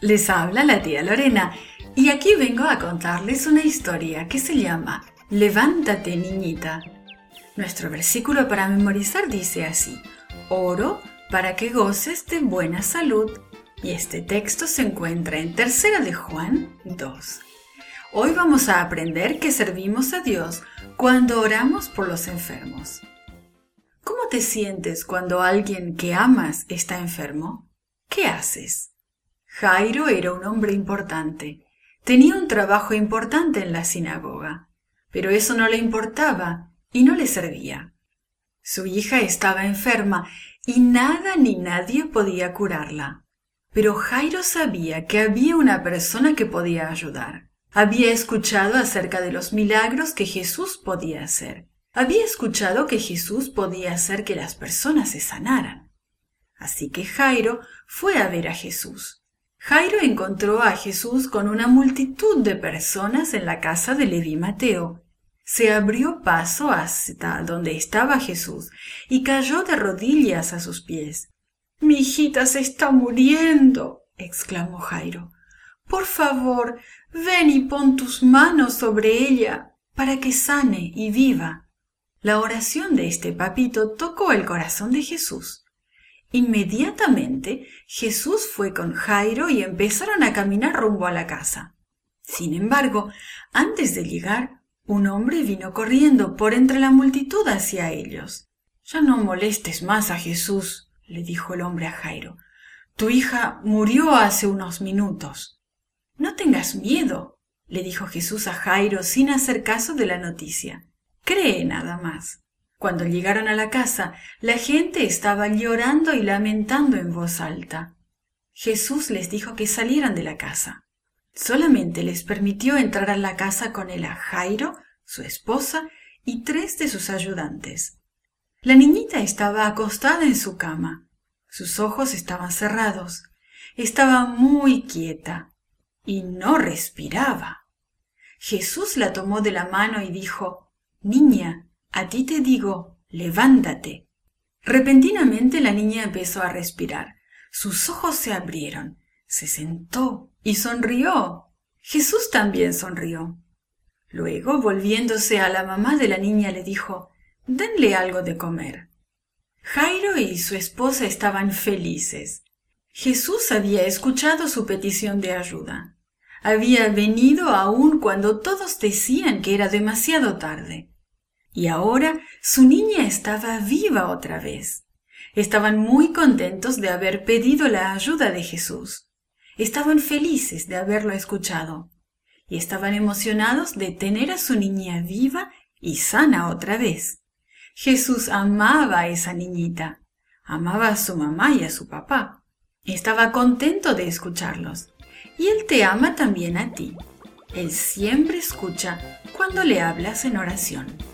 les habla la tía Lorena y aquí vengo a contarles una historia que se llama Levántate niñita. Nuestro versículo para memorizar dice así, oro para que goces de buena salud y este texto se encuentra en Tercera de Juan 2. Hoy vamos a aprender que servimos a Dios cuando oramos por los enfermos. ¿Cómo te sientes cuando alguien que amas está enfermo? ¿Qué haces? Jairo era un hombre importante. Tenía un trabajo importante en la sinagoga, pero eso no le importaba y no le servía. Su hija estaba enferma y nada ni nadie podía curarla. Pero Jairo sabía que había una persona que podía ayudar. Había escuchado acerca de los milagros que Jesús podía hacer. Había escuchado que Jesús podía hacer que las personas se sanaran. Así que Jairo fue a ver a Jesús. Jairo encontró a Jesús con una multitud de personas en la casa de Levi Mateo. Se abrió paso hasta donde estaba Jesús y cayó de rodillas a sus pies. Mi hijita se está muriendo, exclamó Jairo. Por favor, ven y pon tus manos sobre ella para que sane y viva. La oración de este papito tocó el corazón de Jesús. Inmediatamente Jesús fue con Jairo y empezaron a caminar rumbo a la casa. Sin embargo, antes de llegar, un hombre vino corriendo por entre la multitud hacia ellos. Ya no molestes más a Jesús, le dijo el hombre a Jairo. Tu hija murió hace unos minutos. No tengas miedo, le dijo Jesús a Jairo sin hacer caso de la noticia. Cree nada más. Cuando llegaron a la casa, la gente estaba llorando y lamentando en voz alta. Jesús les dijo que salieran de la casa. Solamente les permitió entrar a la casa con él a Jairo, su esposa y tres de sus ayudantes. La niñita estaba acostada en su cama. Sus ojos estaban cerrados. Estaba muy quieta y no respiraba. Jesús la tomó de la mano y dijo, Niña, a ti te digo, levántate. Repentinamente la niña empezó a respirar. Sus ojos se abrieron, se sentó y sonrió. Jesús también sonrió. Luego, volviéndose a la mamá de la niña, le dijo, Denle algo de comer. Jairo y su esposa estaban felices. Jesús había escuchado su petición de ayuda. Había venido aún cuando todos decían que era demasiado tarde. Y ahora su niña estaba viva otra vez. Estaban muy contentos de haber pedido la ayuda de Jesús. Estaban felices de haberlo escuchado. Y estaban emocionados de tener a su niña viva y sana otra vez. Jesús amaba a esa niñita, amaba a su mamá y a su papá. Estaba contento de escucharlos. Y Él te ama también a ti. Él siempre escucha cuando le hablas en oración.